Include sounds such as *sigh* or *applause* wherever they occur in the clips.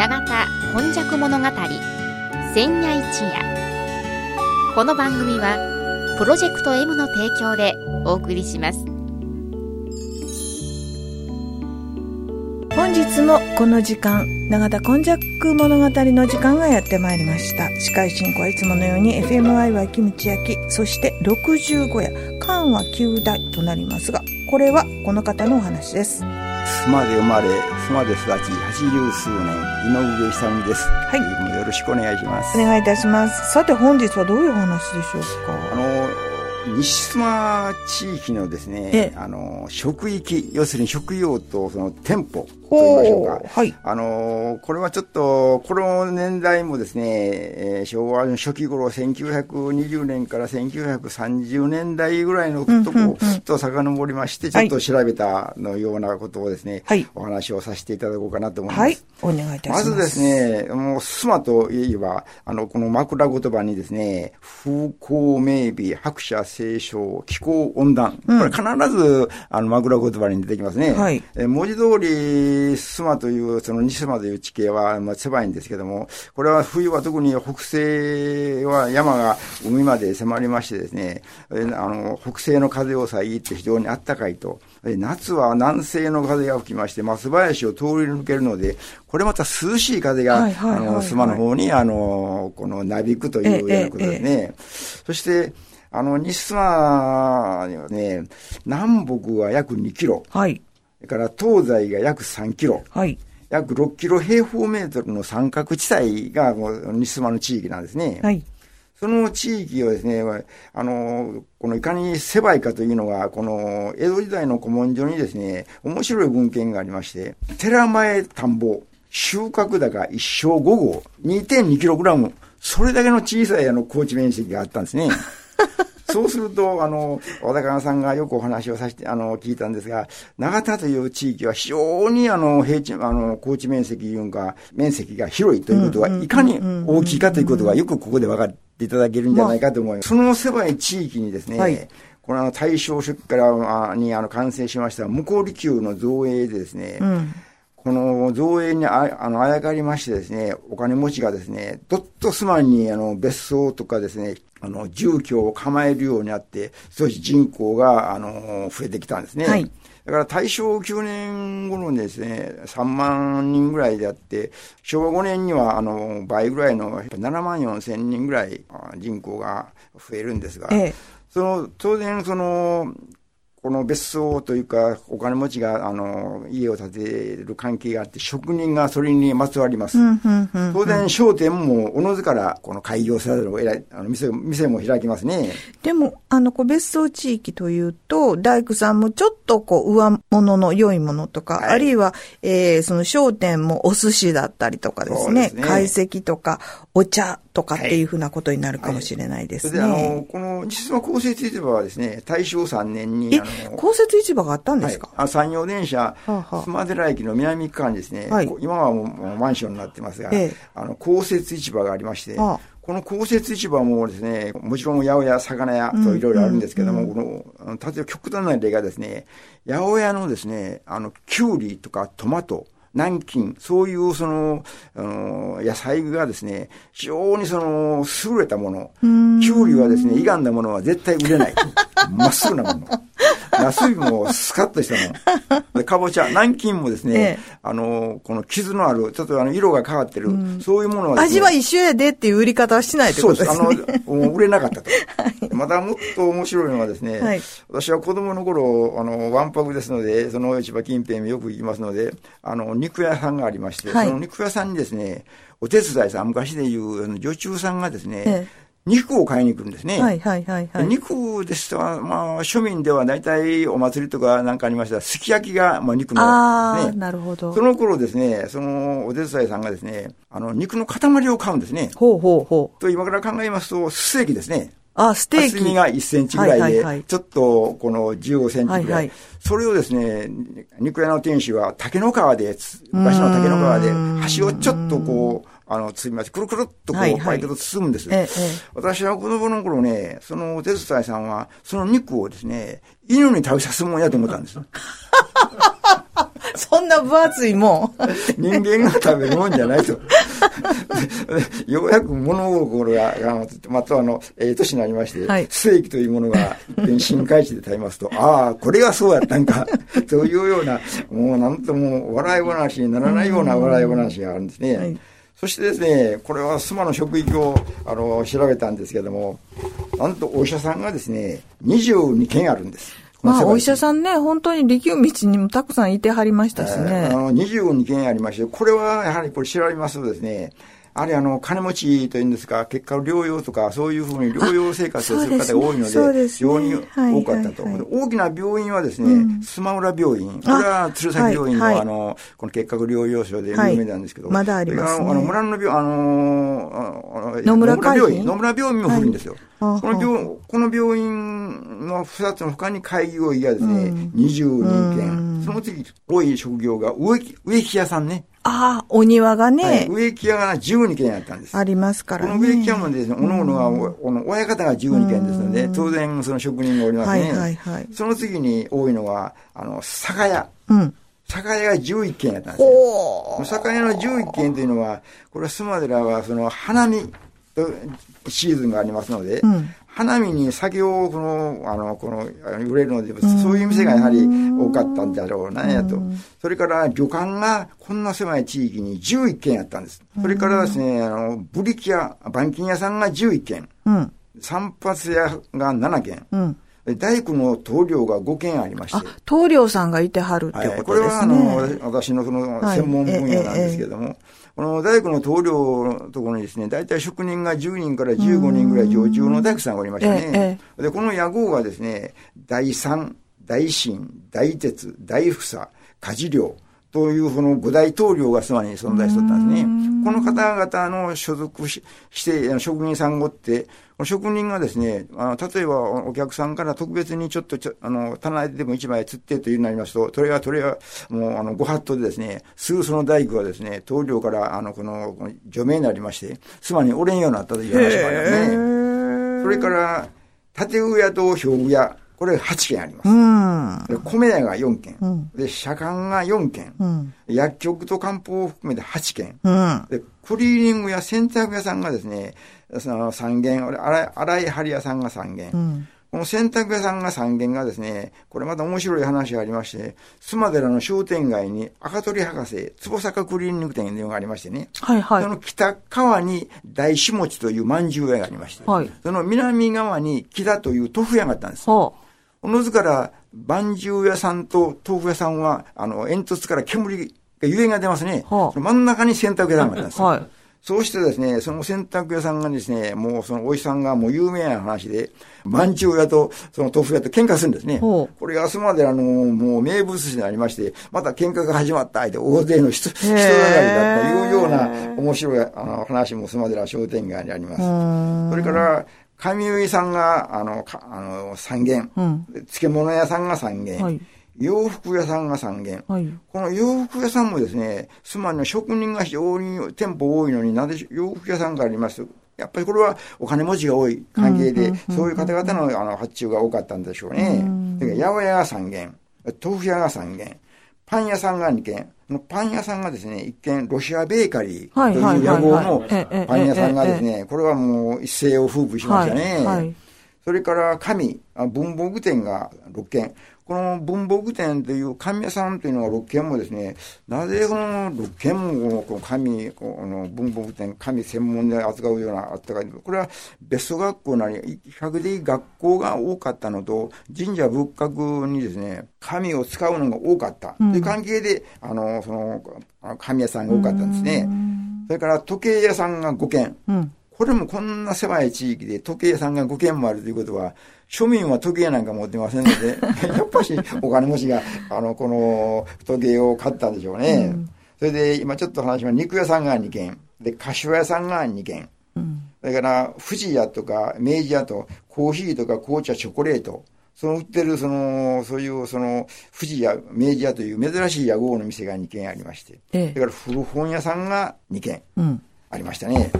永田今昔物語千夜一夜。この番組はプロジェクト M の提供でお送りします。本日もこの時間永田今昔物語の時間がやってまいりました。司会進行はいつものように FMI はキムチ焼きそして65夜缶は9代となりますがこれはこの方のお話です。須磨で生まれ須磨で育ち八十数年井上勇です。はい。よろしくお願いします。お願いいたします。さて本日はどういうお話でしょうか？あの西須磨地域のですね、ええ。あの職域要するに食用とその店舗と言いましょうか。はい。あのこれはちょっと、この年代もですね、えー昭和の初期頃、1920年から1930年代ぐらいのとこと遡りまして、ちょっと調べたのようなことをですね、はい。お話をさせていただこうかなと思います。はい。お願いいたしまますずですね、もう、スマといえば、あの、この枕言葉にですね、風光明媚、白社清少、気候温暖。うんこれ必ず、あの、枕言葉に出てきますね。はいえ文字通り、スマという、その西スマという地形は、まあ、狭いんですけども、これは冬は特に北西は山が海まで迫りましてですね、えあの、北西の風を遮って非常に暖かいと。え夏は南西の風が吹きまして、松林を通り抜けるので、これまた涼しい風が、あの、島の方に、あの、この、なびくというようなことですね。そして、あの、西島にはね、南北は約2キロ、はい。それから東西が約3キロ、はい。約6キロ平方メートルの三角地帯がもう西島の地域なんですね。はい。その地域をですね、あの、このいかに狭いかというのが、この江戸時代の古文書にですね、面白い文献がありまして、寺前田んぼ、収穫高一生5号、2.2キログラム、それだけの小さいあの高地面積があったんですね。*laughs* *laughs* そうすると、あの、小高さんがよくお話をさせて、あの、聞いたんですが、長田という地域は非常にあの、平地、あの、高地面積いうか、面積が広いということは、いかに大きいかということがよくここで分かっていただけるんじゃないかと思います。その狭い地域にですね、はい。この大正初期からあにあの完成しました向こう離宮の造営でですね、うん。この造営にああのあやかりましてですね、お金持ちがですね、どっとすまんにあの別荘とかですね、あの住居を構えるようになって、少し人口があの増えてきたんですね。はいだから大正9年頃にですね、3万人ぐらいであって、昭和5年にはあの倍ぐらいの7万4千人ぐらいあ人口が増えるんですが、ええその当然そのこの別荘というか、お金持ちが、あの、家を建てる関係があって、職人がそれにまつわります。当然、商店もおのずから、この開業せざるを得ない、あの、店、店も開きますね。でも、あの、こう別荘地域というと、大工さんもちょっとこう、上物の良いものとか、はい。あるいは、えー、その商店もお寿司だったりとかですね、すね。懐石とか、お茶とかっていうふうな公設市場はですね、大正3年に、えあの、、公設市場があったんではい。すか、、あ山陽電車、須磨寺駅の南側にですね、はい。今はもうマンションになってますが、ええ。あの、公設市場がありまして、はあ。この公設市場もですね、もちろん八百屋、魚屋といろいろあるんですけども、この、例えば極端な例がですね、八百屋のですね、あの、キュウリとかトマト、南京、そういうその、あの、野菜がですね、非常にその、優れたもの。キュウリはですね、歪んだものは絶対売れない。*laughs* まっすぐなもの。安いもスカッとしたもの。で、かぼちゃ、南京もですね、ええあの、この傷のある、ちょっとあの、色が変わってる、そういうものはですね味は一緒やでっていう売り方はしないってそうで。ことですすね。あの、も *laughs* う売れなかったと。またもっと面白いのはですね、はい私は子供の頃、あの、わんぱくですので、その市場近辺によく行きますので、あの、肉屋さんがありまして、はいその肉屋さんにですね、お手伝いさん、昔でいう、あの女中さんがですね、え肉を買いに来るんですね。はいはいはいはい。肉ですと、まあ、庶民では大体お祭りとかなんかありましたら、すき焼きが、まあ、肉のああ、ですね。なるほどそ。の頃ですね、そのお手伝いさんがですね、あの、肉の塊を買うんですね。ほうほうほう。と、今から考えますと、ステーキですね。あ、ステーキ。厚みが1センチぐらいで、ちょっとこの15センチぐらい。はいはいそれをですね、肉屋の店主は竹の皮でつ、昔の竹の皮で、端をちょっとこう、あの、包みまして、くるくるっとこう、はいはいパイと包むんです。え私は子供の頃ね、そのお手伝いさんは、その肉をですね、犬に食べさすもんやと思ったんです。*laughs* そんな分厚いもん。*laughs* 人間が食べるもんじゃないと。*laughs* ようやく物心が、またあの、ええ年になりまして、はい、ステーキというものが深海地で食べますと、ああ、これがそうやったんか、というような、もうなんとも笑い話にならないような笑い話があるんですね。はいそしてですね、これは須磨の職域をあの調べたんですけども、なんとお医者さんがですね、22件あるんです。まあ、お医者さんね、本当に力道にもたくさんいてはりましたしね。あの、22件ありまして、これはやはりこれ調べますとですね、あれあの、金持ちというんですか、結果療養とか、そういうふうに療養生活をする方が多いので、非常に多かったと。大きな病院はですね、スマウラ病院、これは鶴崎病院の、あの、この結核療養所で有名なんですけど、まだあります、あの、村の病、あの、野村病院、野村病院。も古いんですよ。この病、この病院の二つの他に開業医がですね、22件。その次、多い職業が植木、植木屋さんね。ああ、お庭がね、はい、植木屋が12軒あったんです。ありますからね。この植木屋もですね、おのおのが、親方が12軒ですので、当然その職人がおりますね。はいはいはい。その次に多いのは、あの、酒屋。うん。酒屋が11軒やったんですよ。酒屋の11軒というのは、これはスマデラはその花見とシーズンがありますので、うん、花見に酒をこの、あの、この、売れるので、そういう店がやはり多かったんだろうな、やと。それから旅館がこんな狭い地域に11軒やったんです。それからですね、あの、ブリキ屋、板金屋さんが11軒。うん、散髪屋が7軒。うん大工の棟梁が5件ありまして。あ、棟梁さんがいてはるってことですね。はい、これはあの、私のその専門分野なんですけども、はいええこの大工の棟梁のところにですね、大体職人が10人から15人ぐらい常駐の大工さんがおりましたね。で、この屋号がですね、第三、大新、大鉄、大房、家事寮、というその五大棟梁が妻に存在しとったんですね。この方々の所属しして、職人さんごって、職人がですね、あの例えばお客さんから特別にちょっとちょ、あの、棚でも一枚釣ってというなりますと、それは、それは、もう、あの、ご法度でですね、すぐその大工はですね、棟梁から、あの、この、除名になりまして、妻におれんようになったという話もありますね。それから、建具屋と表具屋、これ8件あります。うん、米屋が4件、うん、で、車間が4件、うん、薬局と漢方を含めて8件、うん、で、クリーニングや洗濯屋さんがですね、その3軒、洗い針屋さんが3軒、うん。この洗濯屋さんが3軒がですね、これまた面白い話がありまして、須磨寺の商店街に赤鳥博士、坪坂クリーニング店というのがありましてね、はいはい。その北側に大師餅という饅頭屋がありまして、はい。その南側に木田という豆腐屋があったんです。はあおのずから、万獣屋さんと豆腐屋さんは、あの、煙突から煙が、油煙が出ますね。はあ、真ん中に洗濯屋さんがあったんですはい。そうしてですね、その洗濯屋さんがですね、もうそのおじさんがもう有名な話で、万中屋とその豆腐屋と喧嘩するんですね。これが明日まであの、もう名物誌になりまして、また喧嘩が始まったって大勢の人、人だかりだったいうような面白いあの話も須磨寺商店街にあります。それから、上結さんが、あの、かあの3軒、うん、漬物屋さんが3軒、はい、洋服屋さんが3軒、はい、この洋服屋さんもですね、つまりの職人が非常に店舗多いのになぜ洋服屋さんがあります？やっぱりこれはお金持ちが多い関係で、そういう方々のあの発注が多かったんでしょうね。それから八百屋が3軒、豆腐屋が3軒、パン屋さんが2軒、パン屋さんがですね、一見、ロシアベーカリーという屋号のパン屋さんがですね、これはもう一世を風靡しましたね。それから、紙、文房具店が6軒。この文房具店という紙屋さんというのが6軒もですね、なぜこの6軒もこの紙、この文房具店、紙専門で扱うようなあったかこれは別荘学校なり、比較的学校が多かったのと、神社仏閣にですね、紙を使うのが多かった。という関係で、あの、その、紙屋さんが多かったんですね。それから時計屋さんが5軒。うんこれもこんな狭い地域で時計屋さんが5軒もあるということは、庶民は時計なんか持ってませんので、*laughs* やっぱしお金持ちが、あの、この時計を買ったんでしょうね。うん、それで、今ちょっと話します。肉屋さんが2軒。で、柏屋さんが2軒。うん、それから、富士屋とか明治屋と、コーヒーとか紅茶、チョコレート。その売ってる、その、そういう、その、富士屋、明治屋という珍しい屋号の店が2軒ありまして。ええ、それから古本屋さんが2軒。うんありましたね。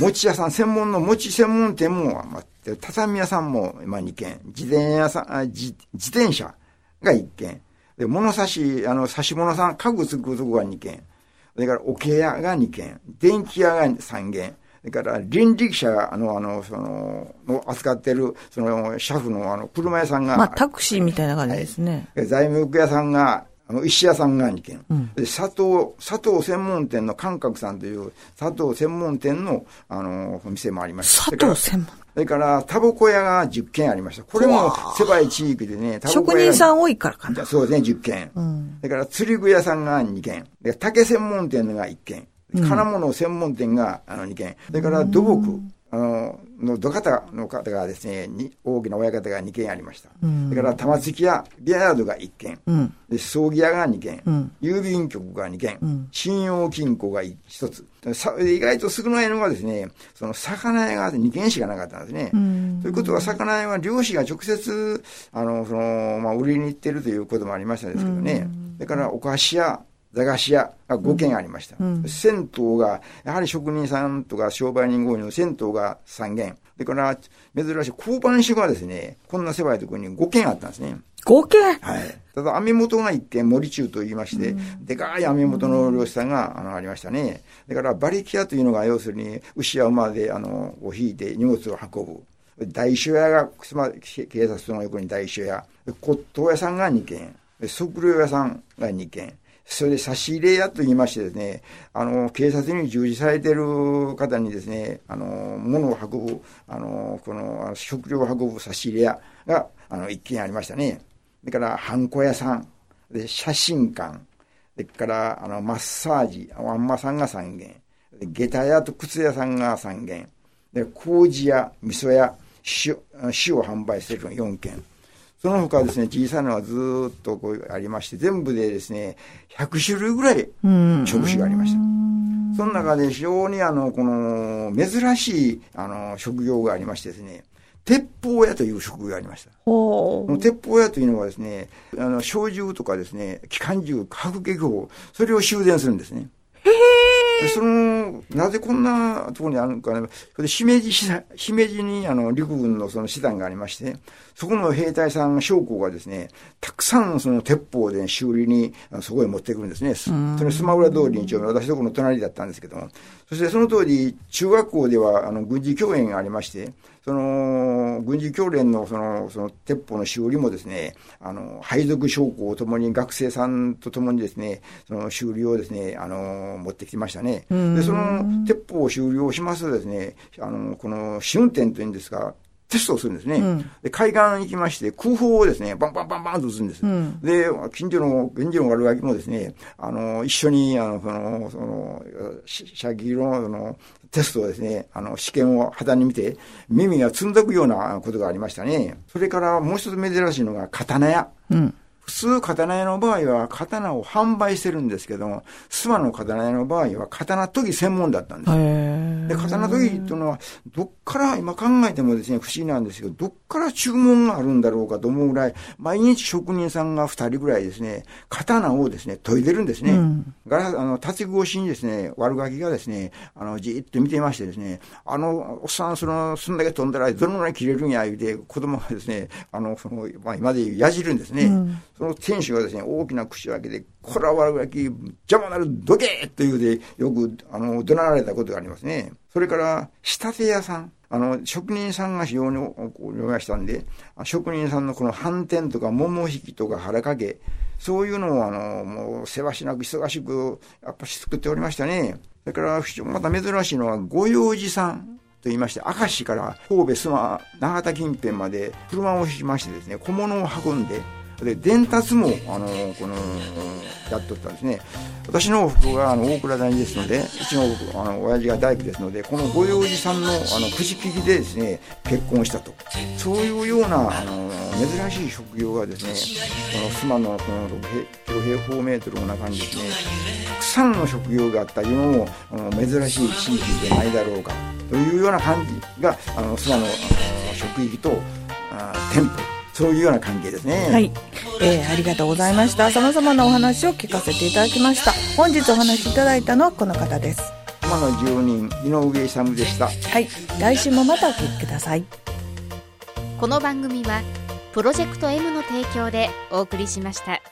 餅屋さん、専門の餅専門店もあって、畳屋さんも、まあ、2軒、自転屋さん、あ自自転車が1軒、で、物差し、あの、差し物さん、家具作るとこが2軒。それから、桶屋が2軒。電気屋が3軒。それから、人力車の、あの、その、の扱ってる、その、車夫の、あの、車屋さんが。まあ、タクシーみたいな感じですね。はい、材木屋さんが、あの、石屋さんが2軒。うん、で、砂糖、砂糖専門店の感覚さんという、砂糖専門店の、あの、店もありました。砂糖専門それから、タバコ屋が10軒ありました。これも狭い地域でね、職人さん多いからかな。そうですね、10軒。うん、それから、釣り具屋さんが2軒。で、竹専門店が1軒。金物専門店があの2軒。それから、土木。あの、の土方の方がですね、に大きな親方が2軒ありました。うん、それから玉突き屋、ビアヤードが1軒、うん、で葬儀屋が2軒、うん、郵便局が2軒、うん、信用金庫が1つ。意外と少ないのがですね、その魚屋が2軒しかなかったんですね。ということは、魚屋は漁師が直接、あの、その、まあ、売りに行ってるということもありましたですけどね。それから、お菓子屋、駄菓子屋が5軒ありました、うん、銭湯が、やはり職人さんとか商売人合意の銭湯が3軒。それから、珍しい交番所がですね、こんな狭いところに5軒あったんですね。5軒？はい。ただ、網元が1軒、森中と言いまして、うん、でかい網元の漁師さんが、あの、ありましたね。だから、馬力屋というのが、要するに、牛や馬で、あの、を引いて荷物を運ぶ。大書屋が、警察署の横に大書屋。骨董屋さんが2軒。測量屋さんが2軒。それで差し入れ屋と言いましてですね、あの、警察に従事されている方にですね、あの、物を運ぶ、あの、この、食料を運ぶ差し入れ屋が、あの、一軒ありましたね。それから、ハンコ屋さん、で、写真館、それから、あの、マッサージ、ワンマさんが3軒、下駄屋と靴屋さんが3軒、で、麹屋、味噌屋、塩、塩を販売しているの4軒。その他ですね、小さなのはずっとこうありまして、全部でですね、100種類ぐらい職種がありました。その中で非常にあの、この、珍しい、あの、職業がありましてですね、鉄砲屋という職業がありました。鉄砲屋というのはですね、あの、小銃とかですね、機関銃、核撃砲、それを修繕するんですね。へーその、なぜこんなところにあるのかね、それで姫路姫路にあの陸軍のその師団がありまして、そこの兵隊さん、将校がですね、たくさんその鉄砲で修理にそこへ持ってくるんですね。そのスマウラ通りに一応私どこの隣だったんですけども、そしてその当時、中学校ではあの軍事教練がありまして、その、軍事教練のその、その鉄砲の修理もですね、あの、配属将校ともに学生さんとともにですね、その修理をですね、あの、持ってきてましたね。で、その鉄砲を修理をしますとですね、あの、この試運転というんですか、テストをするんですね。うん、で海岸行きまして、空砲をですね、バンバンバンバンと撃つんです。うん、で、近所の、近所の悪ガキもですね、あの、一緒に、あの、その、その、射撃の、その、テストをですね、あの、試験を肌に見て、耳がつんどくようなことがありましたね。それからもう一つ珍しいのが、刀屋。うん普通、刀屋の場合は刀を販売してるんですけども、諏訪の刀屋の場合は刀研ぎ専門だったんです。で、刀研ぎというのは、どっから今考えてもですね、不思議なんですけど、どっから注文があるんだろうかと思うぐらい、毎日職人さんが二人ぐらいですね、刀をですね、研いでるんですね。うん、ガラあの、立ち越しにですね、悪ガキがですね、あの、じーっと見ていましてですね、あの、おっさん、その、そんだけ飛んだらどのぐらい切れるんや、言うて、子供がですね、あの、その、まあ、今で言うやじるんですね。うんその店主がですね、大きな口を開けて、こら悪ガキ、邪魔なる、どけというで、よく、あの、怒鳴られたことがありますね。それから、仕立て屋さん。あの、職人さんが非常にお願いしたんで、職人さんのこの反転とか桃引きとか腹掛け、そういうのをあの、もうせわしなく忙しく、やっぱし作っておりましたね。それから、また珍しいのは、御用寺さん。と言いまして、明石から神戸、須磨、長田近辺まで車を引きましてですね、小物を運んで、で、伝達も、あの、この、やっとったんですね。私のお袋が、あの、大倉谷ですので、うちの、あの、親父が大工ですので、このご用寺さんの、あの、口利きでですね、結婚したと。そういうような、あの、珍しい職業がですね、この須磨の、この6平方メートルの中にですね、たくさんの職業があったいうのも、珍しい地域でないだろうか、というような感じが、あの、須磨の、あの職域と、あ店舗、そういうような関係ですね。はい。えー、ありがとうございました。様々なお話を聞かせていただきました。本日お話しいただいたのはこの方です。今の住人、井上勇でした。はい。来週もまたお聞きください。この番組は、プロジェクト M の提供でお送りしました。